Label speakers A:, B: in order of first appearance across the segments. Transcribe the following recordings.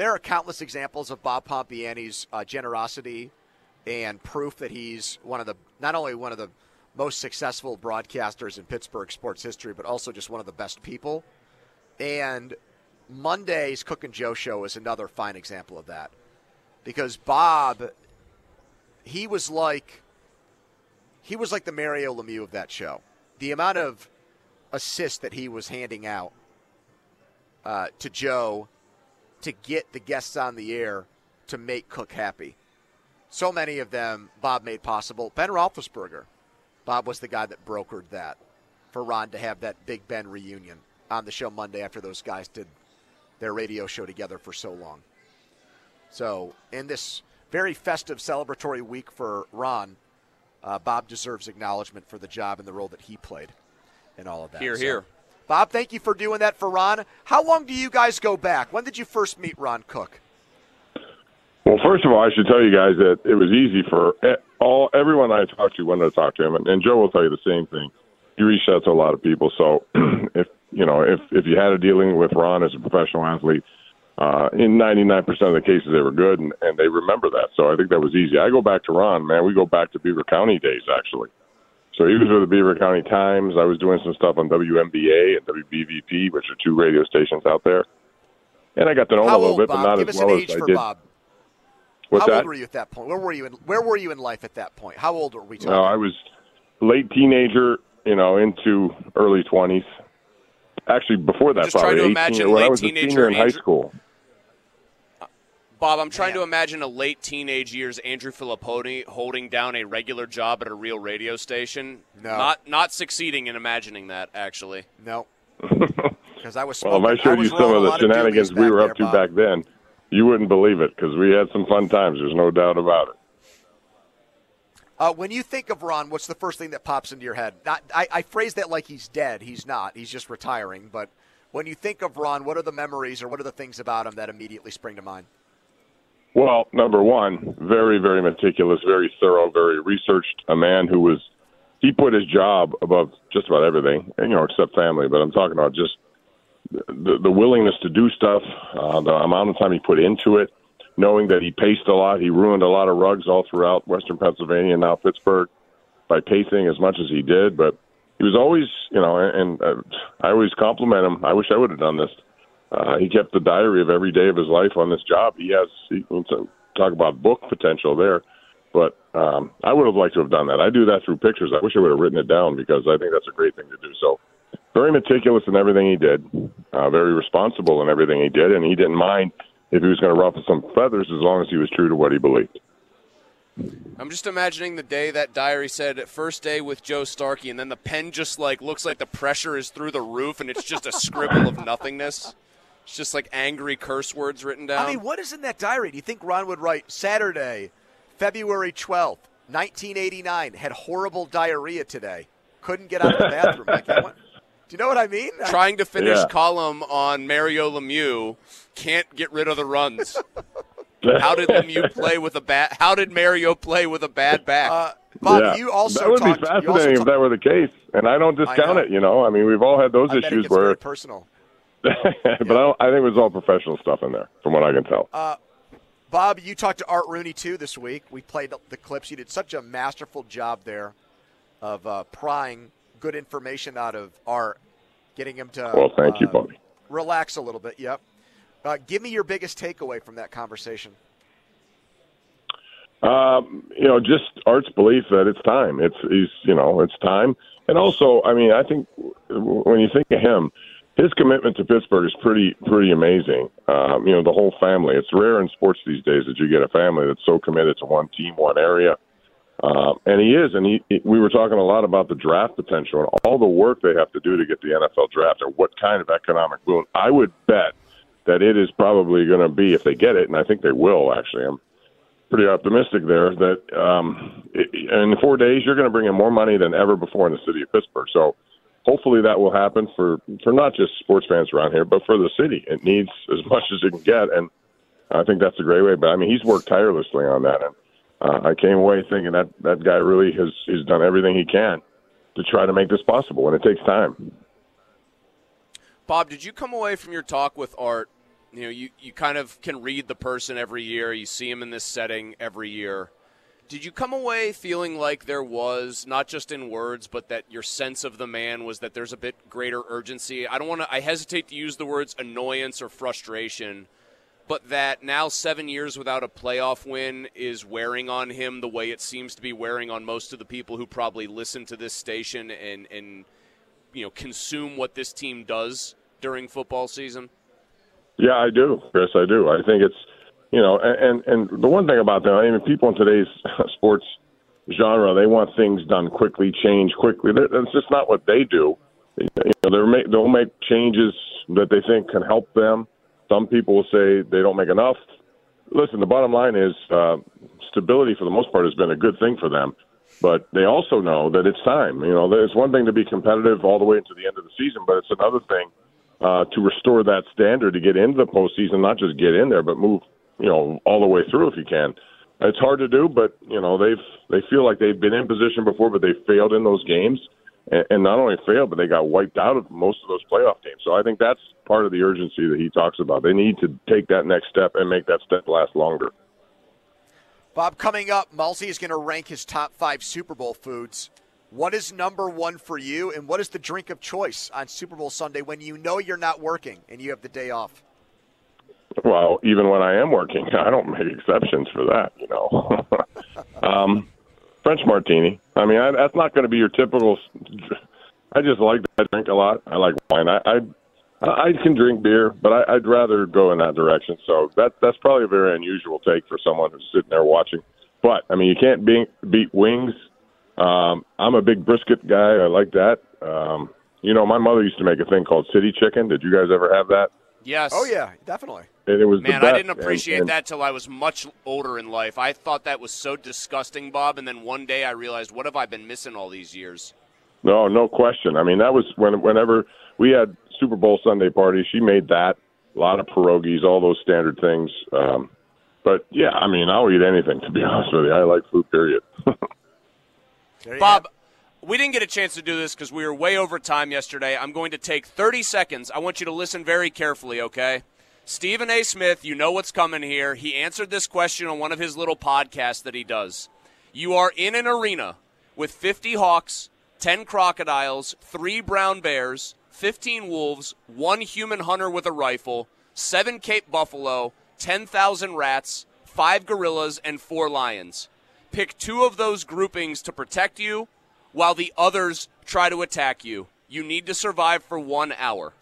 A: There are countless examples of Bob Pompeani's uh, generosity and proof that he's one of the not only one of the most successful broadcasters in Pittsburgh sports history, but also just one of the best people. And Monday's Cook and Joe show is another fine example of that. Because Bob, he was like he was like the Mario Lemieux of that show. The amount of assists that he was handing out uh, to Joe to get the guests on the air to make Cook happy. So many of them Bob made possible. Ben Roethlisberger, Bob was the guy that brokered that for Ron to have that Big Ben reunion on the show Monday after those guys did their radio show together for so long. So, in this very festive celebratory week for Ron, uh, Bob deserves acknowledgement for the job and the role that he played in all of that.
B: Here,
A: So,
B: here.
A: Bob, thank you for doing that for Ron. How long do you guys go back? When did you first meet Ron Cook?
C: Well, first of all, I should tell you guys that it was easy for all everyone I talked to wanted to talk to him, and, and Joe will tell you the same thing. He reached out to a lot of people, so if you know if if you had a dealing with Ron as a professional athlete, uh, in 99% of the cases they were good, and, and they remember that. So I think that was easy. I go back to Ron, man. We go back to Beaver County days actually. So he was with the Beaver County Times. I was doing some stuff on WMBA and WBVP, which are two radio stations out there. And I got to know him a little
A: old,
C: bit,
A: Bob?
C: but not
A: Give
C: as
A: us
C: well
A: an age
C: as I
A: for
C: did.
A: Bob.
C: What's
A: How
C: that?
A: old were you at that point? Where were you in Where were you in life at that point? How old were we talking?
C: No, I was late teenager, you know, into early twenties. Actually, before that,
B: Just
C: probably
B: to
C: 18,
B: imagine
C: when I
B: late
C: was a
B: teenager
C: senior in high
B: Andrew-
C: school.
B: Bob, I'm trying to imagine a late teenage years Andrew Filipponi holding down a regular job at a real radio station.
A: No.
B: Not not succeeding in imagining that, actually.
A: No. Because I was
C: Well, if I showed
A: was
C: you some of the
A: lot of
C: shenanigans we
A: back
C: were
A: there,
C: up to
A: Bob.
C: back then, you wouldn't believe it because we had some fun times. There's no doubt about it.
A: Uh, when you think of Ron, what's the first thing that pops into your head? Not, I, I phrase that like he's dead. He's not. He's just retiring. But when you think of Ron, what are the memories or what are the things about him that immediately spring to mind?
C: Well, number one, very, very meticulous, very thorough, very researched. A man who was, he put his job above just about everything, you know, except family. But I'm talking about just the, the willingness to do stuff, uh, the amount of time he put into it, knowing that he paced a lot. He ruined a lot of rugs all throughout Western Pennsylvania and now Pittsburgh by pacing as much as he did. But he was always, you know, and uh, I always compliment him. I wish I would have done this. Uh, he kept the diary of every day of his life on this job. He has, he, talk about book potential there. But um, I would have liked to have done that. I do that through pictures. I wish I would have written it down because I think that's a great thing to do. So very meticulous in everything he did, uh, very responsible in everything he did, and he didn't mind if he was going to ruffle some feathers as long as he was true to what he believed.
B: I'm just imagining the day that diary said first day with Joe Starkey, and then the pen just like looks like the pressure is through the roof, and it's just a scribble of nothingness. It's just like angry curse words written down.
A: I mean, what is in that diary? Do you think Ron would write Saturday, February 12th, 1989, had horrible diarrhea today, couldn't get out of the bathroom? Like, what- do you know what I mean?
B: Trying to finish
C: Yeah.
B: column on Mario Lemieux, can't get rid of the runs. How did Lemieux play with a bad? How did Mario play with a bad back?
A: Uh, Bob,
C: yeah.
A: you also
C: that would
A: talked,
C: be
A: you
C: fascinating if
A: talked-
C: that were the case, and I don't discount
A: know.
C: it. You know, I mean, we've all had those
A: I bet it
C: issues
A: gets very
C: where,
A: personal.
C: but I, don't, I think it was all professional stuff in there, from what I can tell.
A: Uh, Bob, you talked to Art Rooney too this week. We played the, the clips. You did such a masterful job there of uh, prying good information out of Art, getting him to
C: well, thank you,
A: uh,
C: buddy.
A: relax a little bit. Yep. Uh, give me your biggest takeaway from that conversation.
C: Um, you know, just Art's belief that it's time. It's he's you know it's time, and also, I mean, I think when you think of him, his commitment to Pittsburgh is pretty pretty amazing. Um, you know, the whole family. It's rare in sports these days that you get a family that's so committed to one team, one area. Um, and he is, and he. We were talking a lot about the draft potential and all the work they have to do to get the NFL draft, or what kind of economic boon. I would bet that it is probably going to be if they get it, and I think they will. Actually, I'm pretty optimistic there that um, in four days you're going to bring in more money than ever before in the city of Pittsburgh. So hopefully that will happen for for not just sports fans around here, but for the city. It needs as much as it can get, and I think that's a great way. But I mean, he's worked tirelessly on that, and uh, I came away thinking that that guy really has has done everything he can to try to make this possible, and it takes time.
B: Bob, did you come away from your talk with Art? You know, you, you kind of can read the person every year. You see him in this setting every year. Did you come away feeling like there was not just in words, but that your sense of the man was that there's a bit greater urgency? I don't want to. I hesitate to use the words annoyance or frustration but that now seven years without a playoff win is wearing on him the way it seems to be wearing on most of the people who probably listen to this station and, and you know consume what this team does during football season?
C: Yeah, I do, Chris. I do. I think it's you know, and and the one thing about that, I mean, people in today's sports genre, they want things done quickly, change quickly. That's just not what they do. You know, they're make, they'll make changes that they think can help them some people will say they don't make enough. Listen, the bottom line is uh, stability for the most part has been a good thing for them, but they also know that it's time. You know, it's one thing to be competitive all the way into the end of the season, but it's another thing uh, to restore that standard to get into the postseason, not just get in there, but move, you know, all the way through if you can. It's hard to do, but you know they've they feel like they've been in position before, but they failed in those games and, and not only failed, but they got wiped out of most of those playoff games. So I think that's part of the urgency that he talks about. They need to take that next step and make that step last longer.
A: Bob, coming up, Mulsey is going to rank his top five Super Bowl foods. What is number one for you, and what is the drink of choice on Super Bowl Sunday when you know you're not working and you have the day off?
C: Well, even when I am working, I don't make exceptions for that. You know, um, French martini. I mean, I, that's not going to be your typical. I just like that drink a lot. I like wine. I I, I can drink beer, but I, I'd rather go in that direction. So that that's probably a very unusual take for someone who's sitting there watching. But I mean, you can't beat beat wings. Um, I'm a big brisket guy. I like that. Um, you know, my mother used to make a thing called city chicken. Did you guys ever have that?
B: Yes.
A: Oh yeah, definitely.
C: And it was
B: man.
C: I
B: didn't appreciate and, and, that till I was much older in life. I thought that was so disgusting, Bob. And then one day I realized, what have I been missing all these years?
C: No, no question. I mean, that was when whenever we had Super Bowl Sunday parties, she made that. A lot of pierogies, all those standard things. Um, but yeah, I mean, I'll eat anything to be honest with you. I like food. Period.
B: Bob, we didn't get a chance to do this because we were way over time yesterday. I'm going to take 30 seconds. I want you to listen very carefully, okay? Stephen A. Smith, you know what's coming here. He answered this question on one of his little podcasts that he does. You are in an arena with 50 hawks, 10 crocodiles, 3 brown bears, 15 wolves, 1 human hunter with a rifle, 7 Cape buffalo, 10,000 rats, 5 gorillas, and 4 lions. Pick two of those groupings to protect you while the others try to attack you. You need to survive for one hour.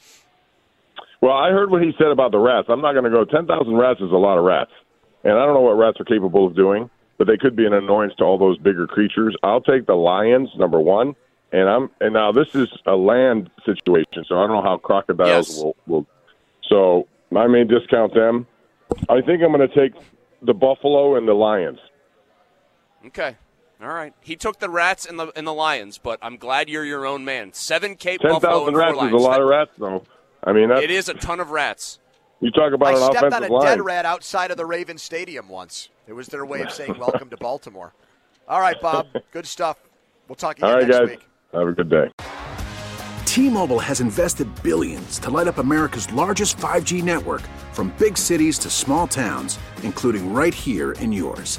C: Well, I heard what he said about the rats. I'm not going to go. 10,000 rats is a lot of rats. And I don't know what rats are capable of doing, but they could be an annoyance to all those bigger creatures. I'll take the lions, number one. And I'm and now this is a land situation, so I don't know how crocodiles yes. will, will. So I may discount them. I think I'm going to take the buffalo and the lions.
B: Okay. All right. He took the rats and the and the lions, but I'm glad you're your own man. Seven Cape
C: Ten
B: thousand
C: rats
B: is
C: a lot of rats, though. I mean,
B: it is a ton of rats.
C: You talk about
A: I
C: an
A: stepped on a
C: line.
A: dead rat outside of the Raven Stadium once. It was their way of saying welcome to Baltimore. All right, Bob. Good stuff. We'll talk again
C: All right,
A: next
C: guys.
A: week.
C: Have a good day.
D: T-Mobile has invested billions to light up America's largest 5G network from big cities to small towns, including right here in yours.